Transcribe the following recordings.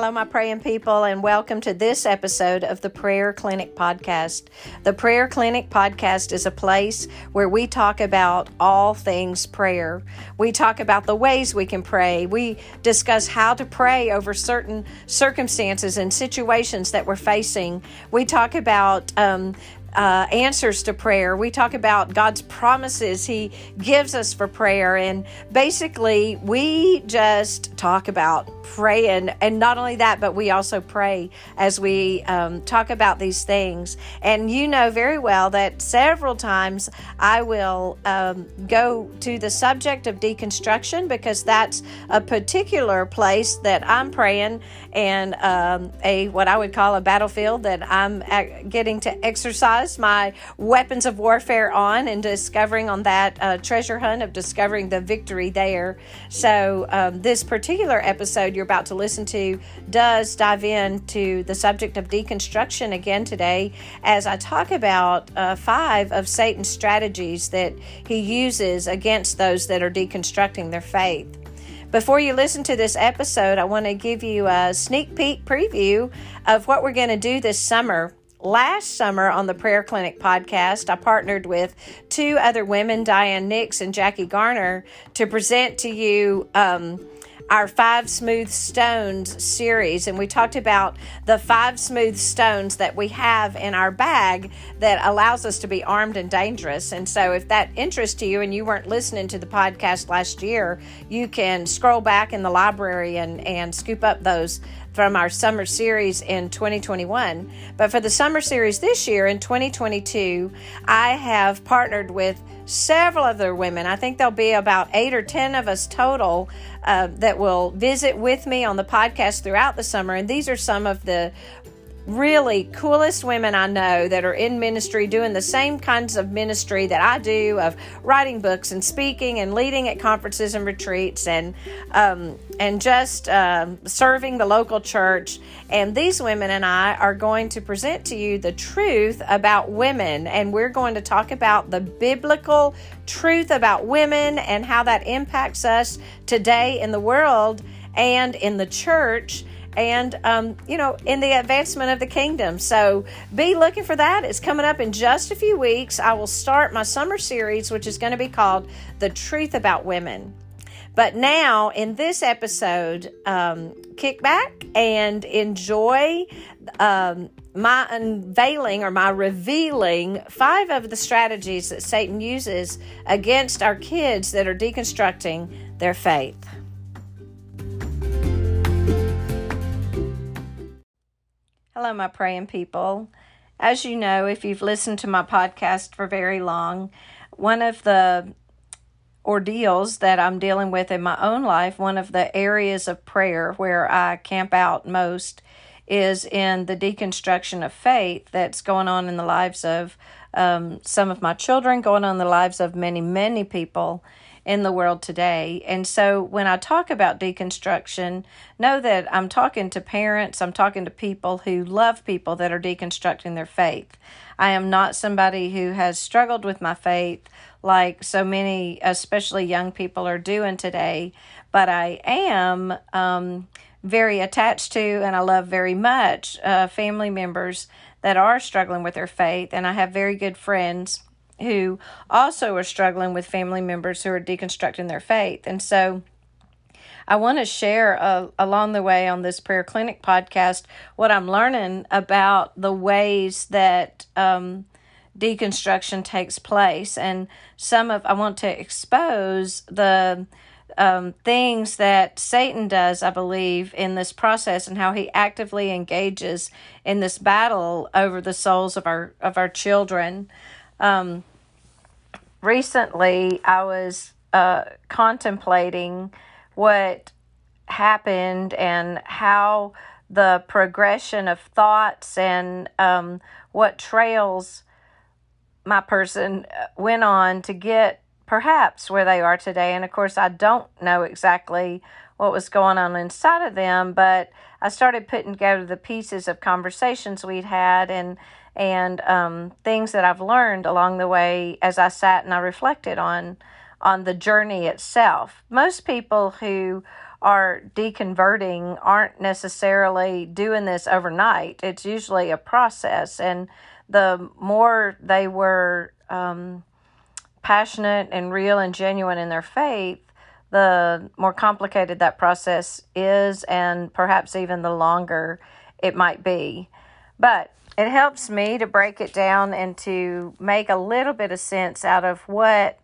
Hello, my praying people, and welcome to this episode of the Prayer Clinic Podcast. The Prayer Clinic Podcast is a place where we talk about all things prayer. We talk about the ways we can pray. We discuss how to pray over certain circumstances and situations that we're facing. We talk about um, uh, answers to prayer. We talk about God's promises He gives us for prayer. And basically, we just talk about praying. And not only that, but we also pray as we um, talk about these things. And you know very well that several times I will um, go to the subject of deconstruction because that's a particular place that I'm praying and um, a what I would call a battlefield that I'm getting to exercise my weapons of warfare on and discovering on that uh, treasure hunt of discovering the victory there. So, um, this particular episode you're about to listen to does dive into the subject of deconstruction again today as I talk about uh, five of Satan's strategies that he uses against those that are deconstructing their faith. Before you listen to this episode, I want to give you a sneak peek preview of what we're going to do this summer. Last summer on the Prayer Clinic podcast, I partnered with two other women, Diane Nix and Jackie Garner, to present to you um, our Five Smooth Stones series, and we talked about the five smooth stones that we have in our bag that allows us to be armed and dangerous. And so, if that interests you and you weren't listening to the podcast last year, you can scroll back in the library and, and scoop up those from our summer series in 2021. But for the summer series this year in 2022, I have partnered with several other women. I think there'll be about eight or 10 of us total uh, that will visit with me on the podcast throughout the summer. And these are some of the really coolest women I know that are in ministry doing the same kinds of ministry that I do of writing books and speaking and leading at conferences and retreats and um, and just um, serving the local church. And these women and I are going to present to you the truth about women, and we're going to talk about the biblical truth about women and how that impacts us today in the world and in the church and um, you know in the advancement of the kingdom. So be looking for that. It's coming up in just a few weeks. I will start my summer series which is going to be called the truth about women. But now in this episode um, kick back and enjoy um, my unveiling or my revealing five of the strategies that satan uses against our kids that are deconstructing their faith Hello, my praying people. As you know, if you've listened to my podcast for very long, one of the ordeals that I'm dealing with in my own life, one of the areas of prayer where I camp out most is in the deconstruction of faith that's going on in the lives of um, some of my children, going on in the lives of many, many people in the world today. And so when I talk about deconstruction, know that I'm talking to parents, I'm talking to people who love people that are deconstructing their faith. I am not somebody who has struggled with my faith like so many, especially young people, are doing today, but I am um, very attached to and I love very much uh, family members that are struggling with their faith, and I have very good friends who also are struggling with family members who are deconstructing their faith. And so I want to share uh, along the way on this prayer clinic podcast what I'm learning about the ways that um, deconstruction takes place. And some of, I want to expose the um, things that Satan does, I believe, in this process and how he actively engages in this battle over the souls of our of our children. Um, recently I was uh, contemplating what happened and how the progression of thoughts and um, what trails my person uh, went on to get perhaps where they are today. And of course, I don't know exactly what was going on inside of them, but I started putting together the pieces of conversations we'd had and and um, things that I've learned along the way as I sat and I reflected on on the journey itself. Most people who are deconverting aren't necessarily doing this overnight. It's usually a process, and the more they were um, passionate and real and genuine in their faith, the more complicated that process is, and perhaps even the longer it might be. But it helps me to break it down and to make a little bit of sense out of what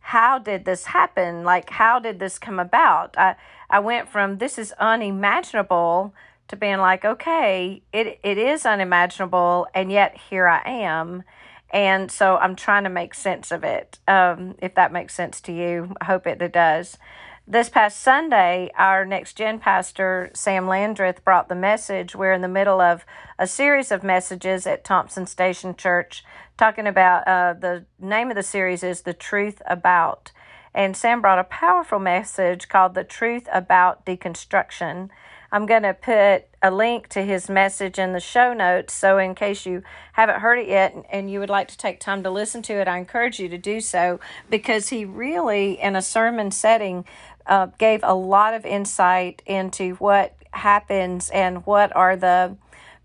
how did this happen? Like how did this come about? I i went from this is unimaginable to being like okay it it is unimaginable and yet here i am. And so i'm trying to make sense of it um, if that makes sense to you. I hope it, it does this past Sunday, our next gen pastor, Sam Landreth, brought the message. We're in the middle of a series of messages at Thompson Station Church talking about uh, the name of the series is The Truth About. And Sam brought a powerful message called The Truth About Deconstruction. I'm going to put a link to his message in the show notes. So, in case you haven't heard it yet and you would like to take time to listen to it, I encourage you to do so because he really, in a sermon setting, uh, gave a lot of insight into what happens and what are the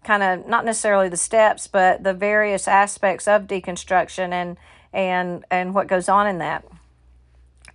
kind of not necessarily the steps, but the various aspects of deconstruction and and and what goes on in that.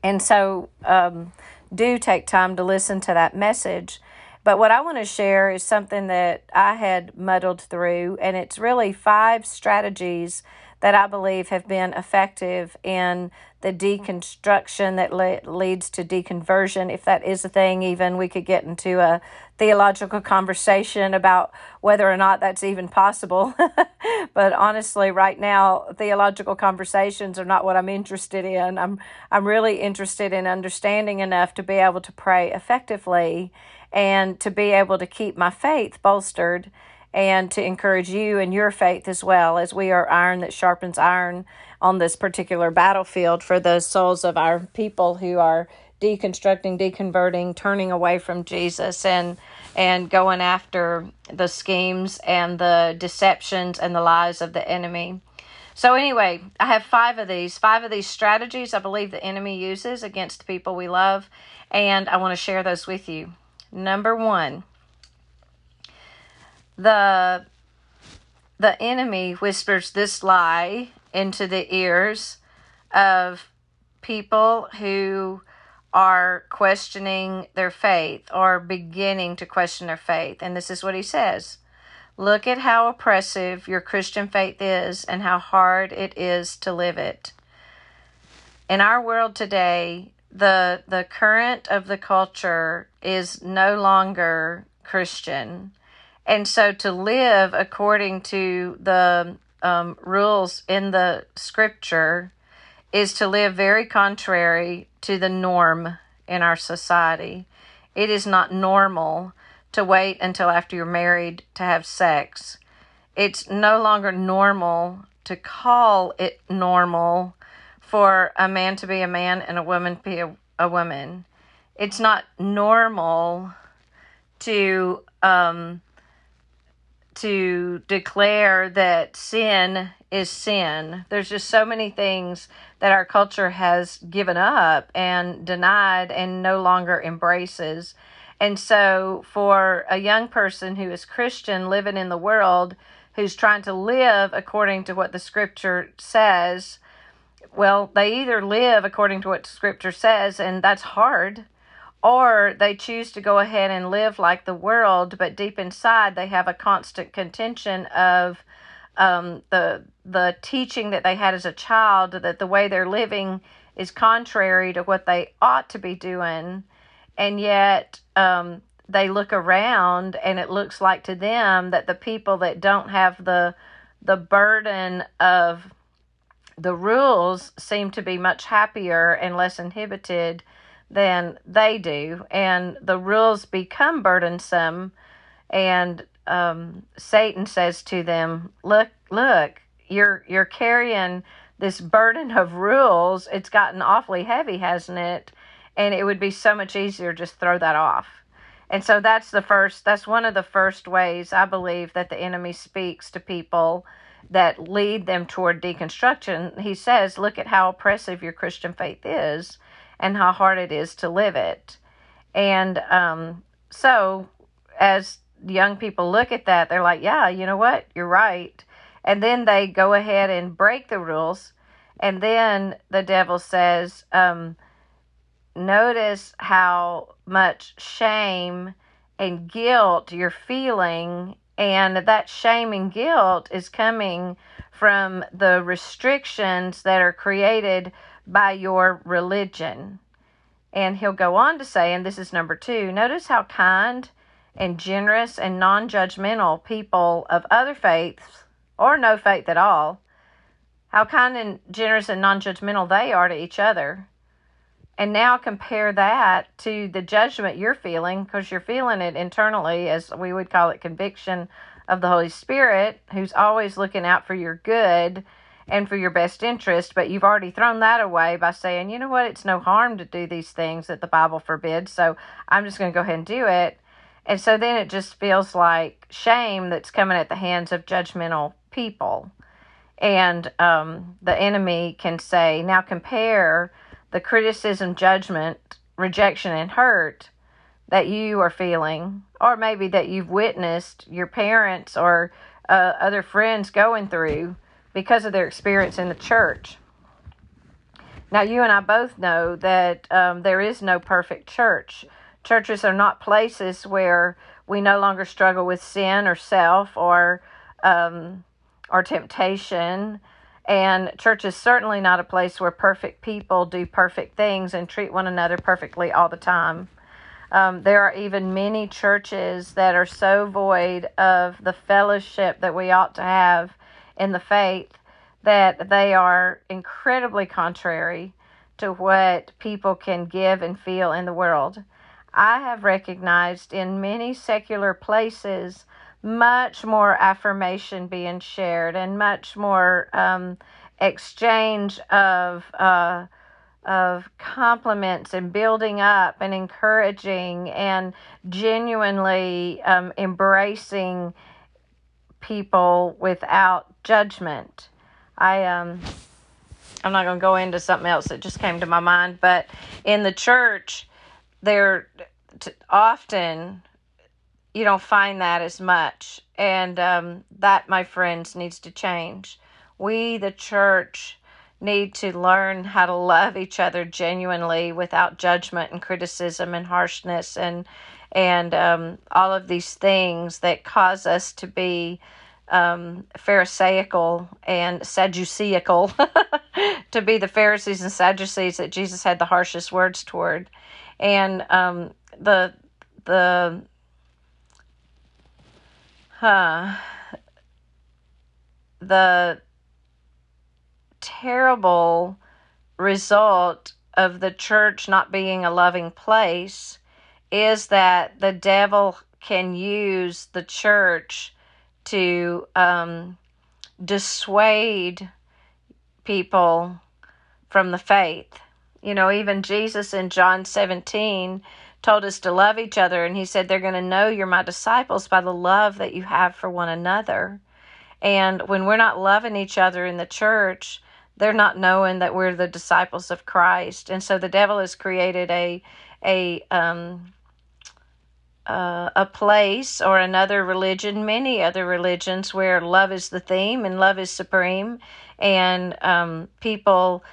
And so, um, do take time to listen to that message. But what I want to share is something that I had muddled through, and it's really five strategies that I believe have been effective in the deconstruction that le- leads to deconversion. If that is a thing, even we could get into a theological conversation about whether or not that's even possible. but honestly, right now, theological conversations are not what I'm interested in. I'm I'm really interested in understanding enough to be able to pray effectively and to be able to keep my faith bolstered and to encourage you in your faith as well, as we are iron that sharpens iron on this particular battlefield for the souls of our people who are deconstructing, deconverting, turning away from Jesus and and going after the schemes and the deceptions and the lies of the enemy. So anyway, I have five of these, five of these strategies I believe the enemy uses against people we love, and I want to share those with you. Number 1, the the enemy whispers this lie into the ears of people who are questioning their faith or beginning to question their faith. And this is what he says Look at how oppressive your Christian faith is and how hard it is to live it. In our world today, the the current of the culture is no longer Christian. And so to live according to the um, rules in the scripture is to live very contrary to the norm in our society. It is not normal to wait until after you're married to have sex. It's no longer normal to call it normal for a man to be a man and a woman to be a, a woman. It's not normal to um, to declare that sin is sin. There's just so many things that our culture has given up and denied and no longer embraces. And so, for a young person who is Christian living in the world, who's trying to live according to what the scripture says, well, they either live according to what scripture says, and that's hard or they choose to go ahead and live like the world, but deep inside they have a constant contention of um, the the teaching that they had as a child that the way they're living is contrary to what they ought to be doing, and yet um, they look around and it looks like to them that the people that don't have the the burden of the rules seem to be much happier and less inhibited than they do, and the rules become burdensome. And um, Satan says to them, "Look, look, you're you're carrying this burden of rules. It's gotten awfully heavy, hasn't it? And it would be so much easier just throw that off." And so that's the first. That's one of the first ways I believe that the enemy speaks to people that lead them toward deconstruction. He says, look at how oppressive your Christian faith is and how hard it is to live it. And um, so, as young people look at that, they're like, yeah, you know what? You're right. And then they go ahead and break the rules. And then the devil says, um, notice how much shame and guilt you're feeling. And that shame and guilt is coming from the restrictions that are created by your religion. And he'll go on to say, and this is number two notice how kind and generous and non judgmental people of other faiths or no faith at all, how kind and generous and non judgmental they are to each other. And now compare that to the judgment you're feeling because you're feeling it internally, as we would call it conviction of the Holy Spirit, who's always looking out for your good and for your best interest, but you've already thrown that away by saying, you know what, it's no harm to do these things that the Bible forbids, so I'm just going to go ahead and do it. And so then it just feels like shame that's coming at the hands of judgmental people. And um, the enemy can say, now compare the criticism, judgment, rejection, and hurt that you are feeling, or maybe that you've witnessed your parents or uh, other friends going through because of their experience in the church. Now, you and I both know that um, there is no perfect church. Churches are not places where we no longer struggle with sin or self or um, or temptation. And church is certainly not a place where perfect people do perfect things and treat one another perfectly all the time. Um, there are even many churches that are so void of the fellowship that we ought to have in the faith that they are incredibly contrary to what people can give and feel in the world. I have recognized in many secular places much more affirmation being shared and much more um, exchange of uh, of compliments and building up and encouraging and genuinely um, embracing people without judgment. I um I'm not going to go into something else that just came to my mind, but in the church there t- often you don't find that as much and um, that my friends needs to change we the church need to learn how to love each other genuinely without judgment and criticism and harshness and and um, all of these things that cause us to be um, Pharisaical and Sadduceical, to be the Pharisees and Sadducees that Jesus had the harshest words toward, and um, the the huh, the terrible result of the church not being a loving place is that the devil can use the church to um, dissuade people from the faith. You know, even Jesus in John 17 told us to love each other, and he said, They're going to know you're my disciples by the love that you have for one another. And when we're not loving each other in the church, they're not knowing that we're the disciples of Christ. And so the devil has created a a um, uh, a place or another religion, many other religions where love is the theme and love is supreme, and um, people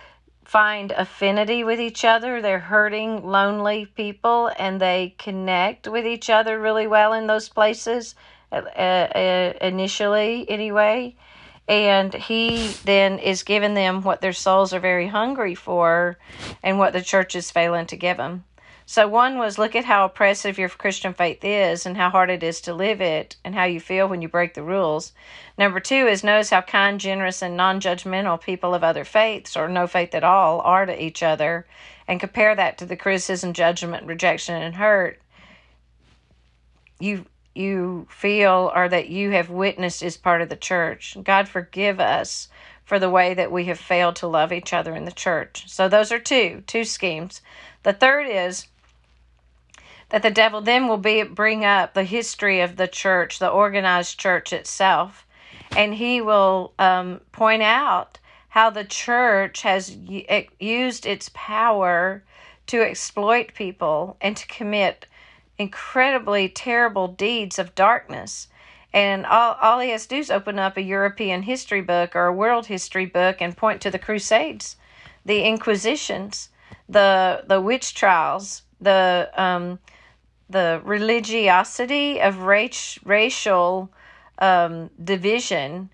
find affinity with each other. They're hurting, lonely people, and they connect with each other really well in those places, uh, uh, initially, anyway. And he then is giving them what their souls are very hungry for and what the church is failing to give them. So one was look at how oppressive your Christian faith is and how hard it is to live it and how you feel when you break the rules. Number two is notice how kind, generous, and non judgmental people of other faiths or no faith at all are to each other and compare that to the criticism, judgment, rejection, and hurt you you feel or that you have witnessed as part of the church. God forgive us for the way that we have failed to love each other in the church. So those are two, two schemes. The third is that the devil then will be bring up the history of the church, the organized church itself, and he will um, point out how the church has used its power to exploit people and to commit incredibly terrible deeds of darkness. And all, all he has to do is open up a European history book or a world history book and point to the Crusades, the Inquisitions, the the witch trials, the um, the religiosity of race, racial um, division.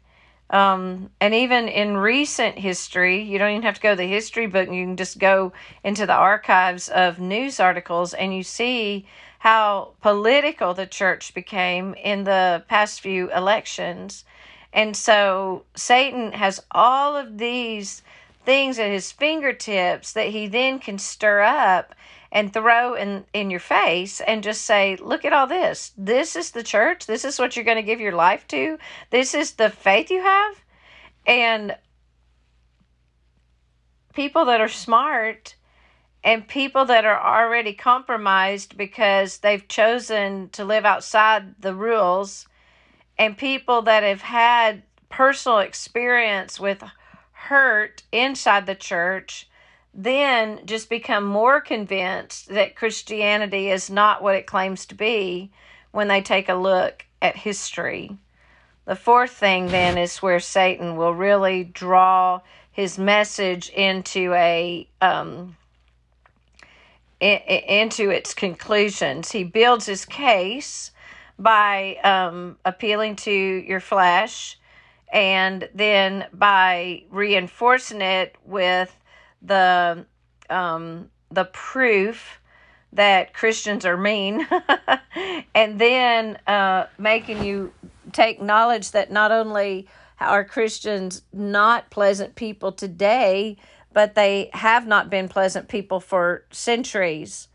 Um, and even in recent history, you don't even have to go to the history book, you can just go into the archives of news articles and you see how political the church became in the past few elections. And so Satan has all of these things at his fingertips that he then can stir up and throw in in your face and just say look at all this. This is the church. This is what you're going to give your life to. This is the faith you have. And people that are smart and people that are already compromised because they've chosen to live outside the rules and people that have had personal experience with hurt inside the church then just become more convinced that Christianity is not what it claims to be when they take a look at history. The fourth thing then is where Satan will really draw his message into a um, into its conclusions. He builds his case by um, appealing to your flesh and then by reinforcing it with the um, the proof that Christians are mean, and then uh, making you take knowledge that not only are Christians not pleasant people today, but they have not been pleasant people for centuries.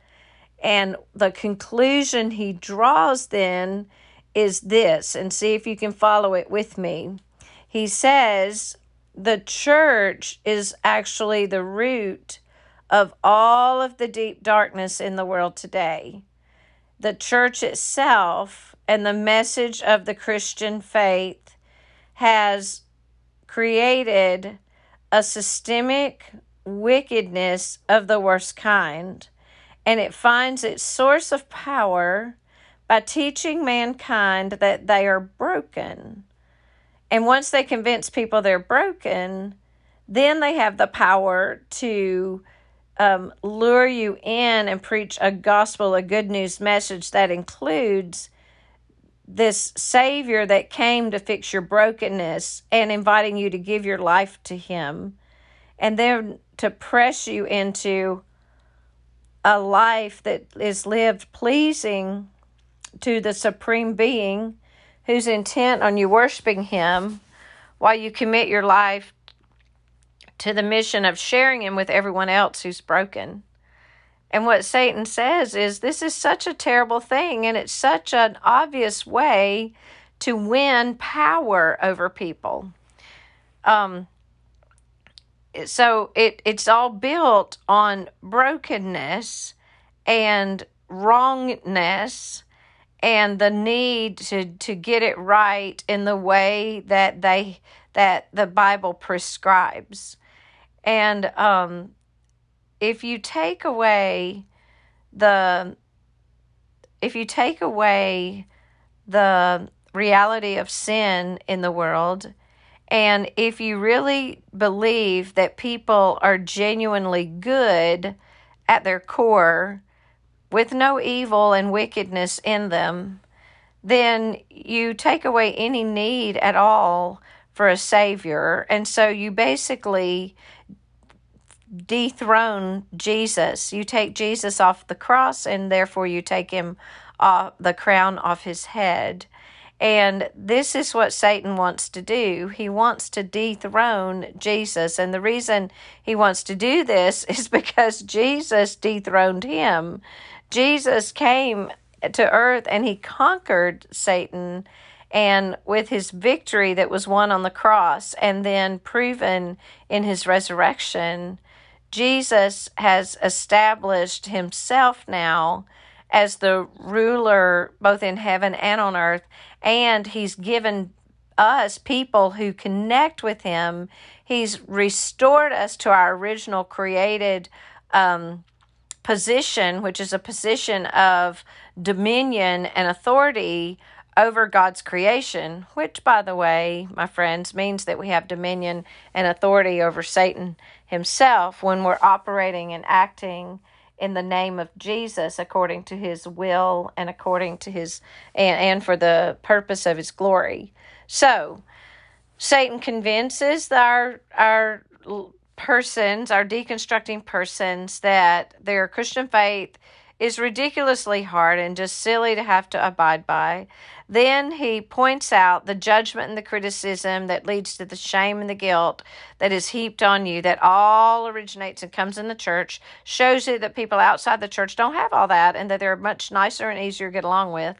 And the conclusion he draws then is this, and see if you can follow it with me. He says, the church is actually the root of all of the deep darkness in the world today. The church itself and the message of the Christian faith has created a systemic wickedness of the worst kind, and it finds its source of power by teaching mankind that they are broken and once they convince people they're broken, then they have the power to um, lure you in and preach a gospel, a good news message that includes this Savior that came to fix your brokenness and inviting you to give your life to Him, and then to press you into a life that is lived pleasing to the Supreme Being who's intent on you worshiping Him while you commit your life to the mission of sharing Him with everyone else who's broken. And what Satan says is this is such a terrible thing, and it's such an obvious way to win power over people. Um, so it it's all built on brokenness and wrongness and the need to to get it right in the way that they that the Bible prescribes. And um, if you take away the if you take away the reality of sin in the world and if you really believe that people are genuinely good at their core with no evil and wickedness in them, then you take away any need at all for a savior. And so you basically dethrone Jesus. You take Jesus off the cross, and therefore you take him off the crown off his head. And this is what Satan wants to do. He wants to dethrone Jesus. And the reason he wants to do this is because Jesus dethroned him. Jesus came to earth and he conquered Satan and with his victory that was won on the cross and then proven in his resurrection, Jesus has established himself now as the ruler both in heaven and on earth, and he's given us people who connect with Him. He's restored us to our original created um, position, which is a position of dominion and authority over God's creation, which, by the way, my friends, means that we have dominion and authority over Satan himself when we're operating and acting in the name of Jesus according to his will and according to his and, and for the purpose of his glory. So, Satan convinces our our persons, are deconstructing persons that their Christian faith is ridiculously hard and just silly to have to abide by. Then he points out the judgment and the criticism that leads to the shame and the guilt that is heaped on you, that all originates and comes in the church, shows you that people outside the church don't have all that and that they're much nicer and easier to get along with.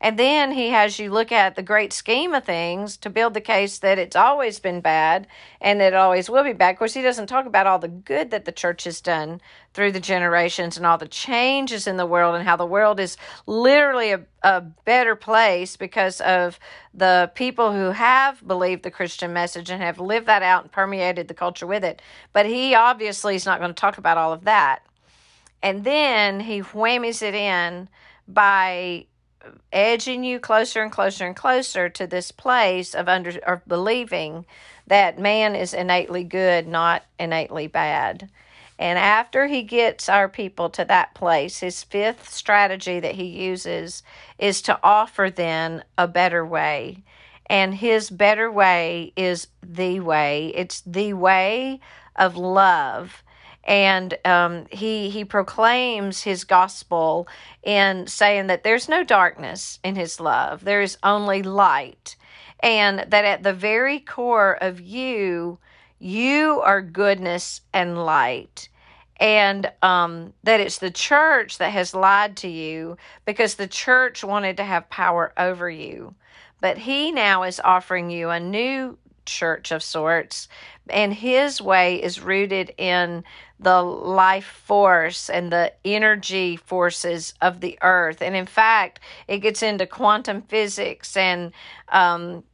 And then he has you look at the great scheme of things to build the case that it's always been bad and it always will be bad. Of course, he doesn't talk about all the good that the church has done through the generations and all the changes in the world and how the world is literally a, a better place because of the people who have believed the Christian message and have lived that out and permeated the culture with it. But he obviously is not going to talk about all of that. And then he whammies it in by edging you closer and closer and closer to this place of under of believing that man is innately good, not innately bad. And after he gets our people to that place, his fifth strategy that he uses is to offer then a better way. And his better way is the way. It's the way of love and um, he he proclaims his gospel in saying that there's no darkness in his love there is only light and that at the very core of you you are goodness and light and um, that it's the church that has lied to you because the church wanted to have power over you but he now is offering you a new church of sorts and his way is rooted in the life force and the energy forces of the earth. And in fact, it gets into quantum physics and um,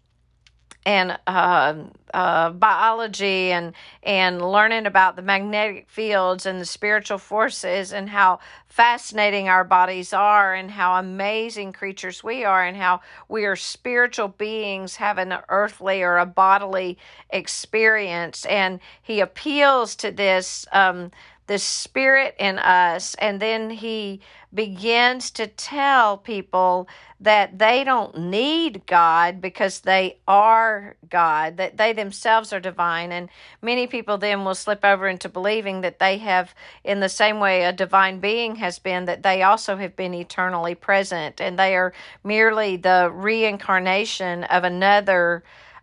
and uh, uh, biology and and learning about the magnetic fields and the spiritual forces and how fascinating our bodies are and how amazing creatures we are and how we are spiritual beings having an earthly or a bodily experience. And he appeals to this um, this spirit in us and then he begins to tell people that they don't need God because they are God, that they themselves are divine. And many people then will slip over into believing that they have, in the same way a divine being has been, that they also have been eternally present and they are merely the reincarnation of another.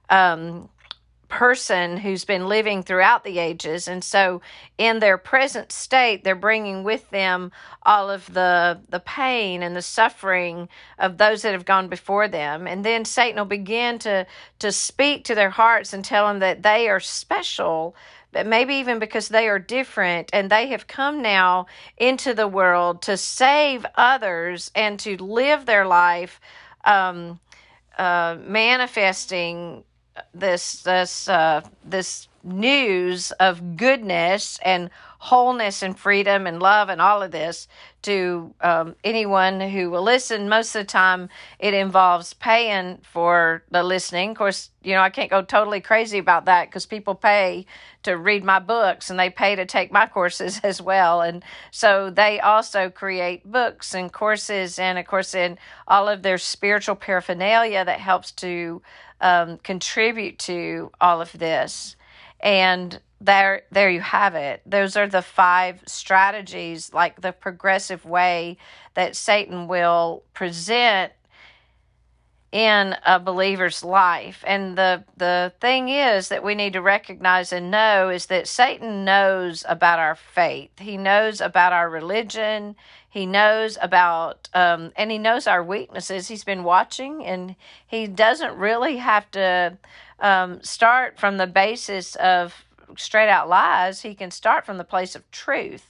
Um, person who's been living throughout the ages. And so in their present state they're bringing with them all of the the pain and the suffering of those that have gone before them. And then satan will begin to to speak to their hearts and tell them that they are special but maybe even because they are different. And they have come now into the world to save others and to live their life um, uh, manifesting this this uh, this news of goodness and wholeness and freedom and love and all of this to um, anyone who will listen. Most of the time, it involves paying for the listening. Of course, you know, I can't go totally crazy about that because people pay to read my books and they pay to take my courses as well. And so they also create books and courses and, of course, in all of their spiritual paraphernalia that helps to um, contribute to all of this. And there, there you have it. Those are the five strategies, like the progressive way that Satan will present in a believer's life. And the the thing is that we need to recognize and know is that Satan knows about our faith. He knows about our religion. He knows about um, and he knows our weaknesses. He's been watching, and he doesn't really have to um, start from the basis of straight out lies. He can start from the place of truth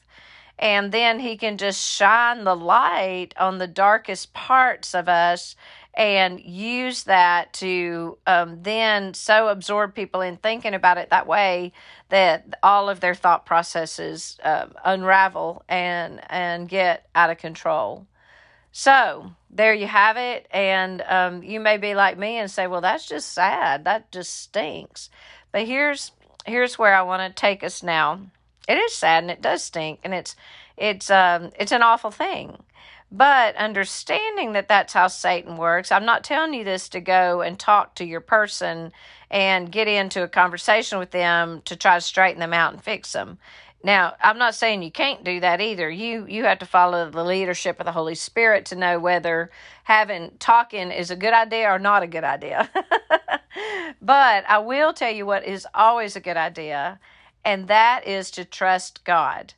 and then he can just shine the light on the darkest parts of us and use that to um, then so absorb people in thinking about it that way that all of their thought processes uh, unravel and and get out of control. So there you have it, and um, you may be like me and say, "Well, that's just sad. That just stinks." But here's here's where I want to take us now. It is sad and it does stink, and it's it's um it's an awful thing. But understanding that that's how Satan works, I'm not telling you this to go and talk to your person and get into a conversation with them to try to straighten them out and fix them. Now, I'm not saying you can't do that either. You you have to follow the leadership of the Holy Spirit to know whether having talking is a good idea or not a good idea. but I will tell you what is always a good idea, and that is to trust God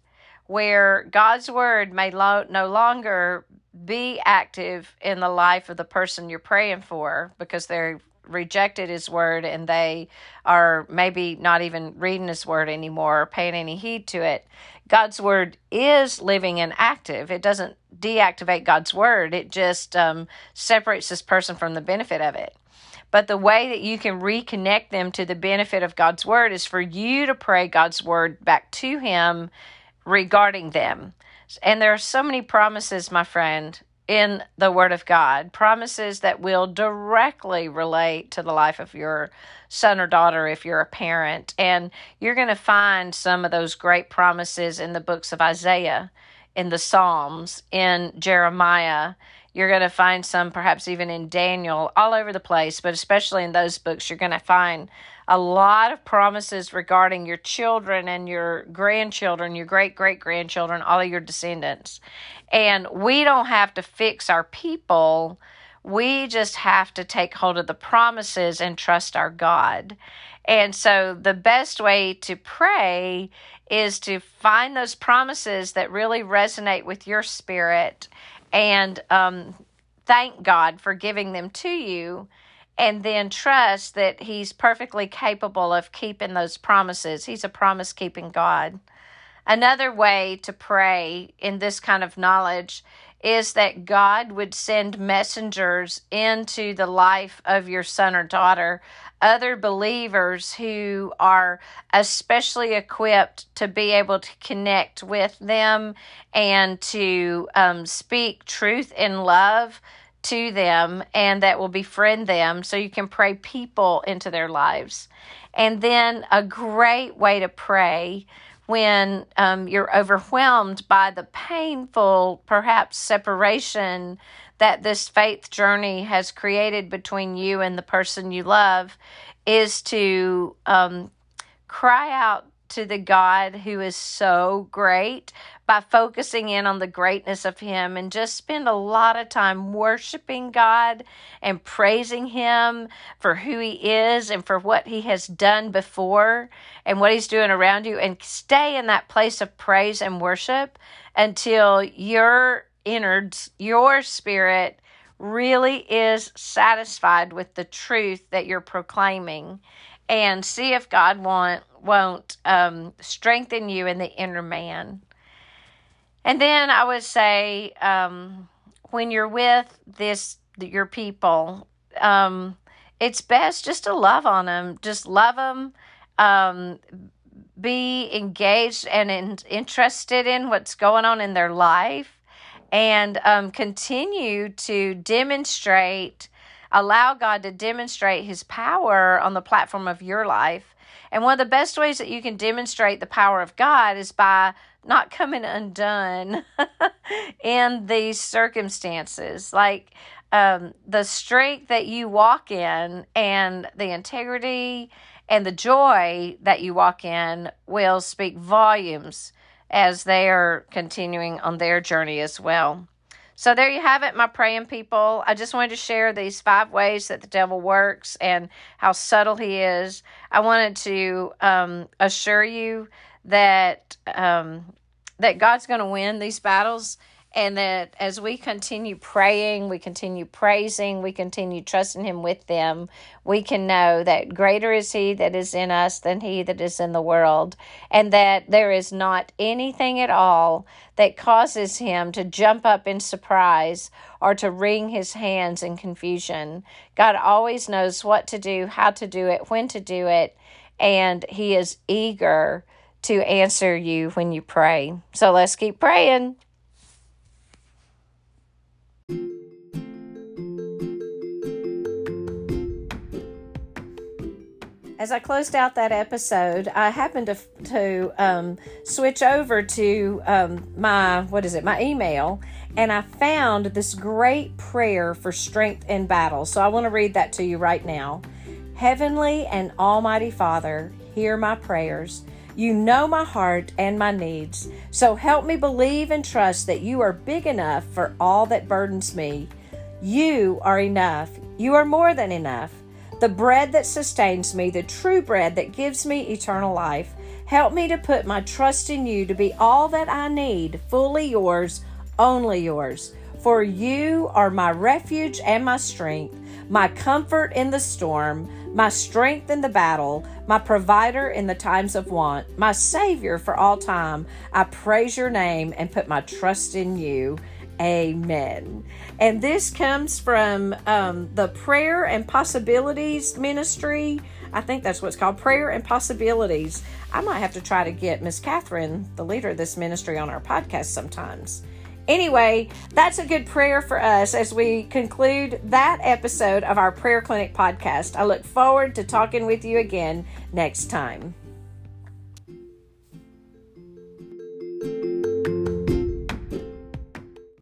where God's word may lo- no longer be active in the life of the person you're praying for because they're rejected his word and they are maybe not even reading his word anymore or paying any heed to it. God's word is living and active. It doesn't deactivate God's word, it just um, separates this person from the benefit of it. But the way that you can reconnect them to the benefit of God's word is for you to pray God's word back to Him regarding them. And there are so many promises, my friend, in the Word of God, promises that will directly relate to the life of your son or daughter if you're a parent. And you're going to find some of those great promises in the books of Isaiah, in the Psalms, in Jeremiah. You're going to find some perhaps even in Daniel, all over the place, but especially in those books, you're going to find a lot of promises regarding your children and your grandchildren, your great great grandchildren, all of your descendants. And we don't have to fix our people. We just have to take hold of the promises and trust our God. And so the best way to pray is to find those promises that really resonate with your spirit and um, thank God for giving them to you and then trust that He's perfectly capable of keeping those promises. He's a promise keeping God. Another way to pray in this kind of knowledge is that God would send messengers into the life of your son or daughter, other believers who are especially equipped to be able to connect with them and to um, speak truth in love to them and that will befriend them so you can pray people into their lives. And then a great way to pray when um, you're overwhelmed by the painful, perhaps, separation that this faith journey has created between you and the person you love is to um, cry out to the God who is so great by focusing in on the greatness of Him and just spend a lot of time worshiping God and praising Him for who He is and for what He has done before and what He's doing around you and stay in that place of praise and worship until your innards, your spirit, really is satisfied with the truth that you're proclaiming and see if God want, won't um, strengthen you in the inner man. And then I would say, um, when you're with this your people, um, it's best just to love on them. Just love them. Um, be engaged and in, interested in what's going on in their life, and um, continue to demonstrate allow God to demonstrate his power on the platform of your life. And one of the best ways that you can demonstrate the power of God is by not coming undone in these circumstances. Like um, the strength that you walk in and the integrity and the joy that you walk in will speak volumes as they are continuing on their journey as well. So there you have it, my praying people. I just wanted to share these five ways that the devil works and how subtle he is. I wanted to um, assure you that um, that God's going to win these battles and that as we continue praying, we continue praising, we continue trusting Him with them, we can know that greater is He that is in us than He that is in the world, and that there is not anything at all that causes Him to jump up in surprise or to wring His hands in confusion. God always knows what to do, how to do it, when to do it, and He is eager to answer you when you pray. So let's keep praying. as I closed out that episode, I happened to to um, switch over to um, my what is it, my email, and I found this great prayer for strength in battle. So I want to read that to you right now. Heavenly and Almighty Father, hear my prayers. You know my heart and my needs. So help me believe and trust that you are big enough for all that burdens me. You are enough. You are more than enough the bread that sustains me, the true bread that gives me eternal life. Help me to put my trust in you to be all that I need, fully yours, only yours. For you are my refuge and my strength, my comfort in the storm, my strength in the battle, my provider in the times of want, my Savior for all time. I praise your name and put my trust in you. Amen. And this comes from um, the Prayer and Possibilities Ministry. I think that's what it's called Prayer and Possibilities. I might have to try to get Miss Catherine, the leader of this ministry, on our podcast sometimes. Anyway, that's a good prayer for us as we conclude that episode of our Prayer Clinic podcast. I look forward to talking with you again next time.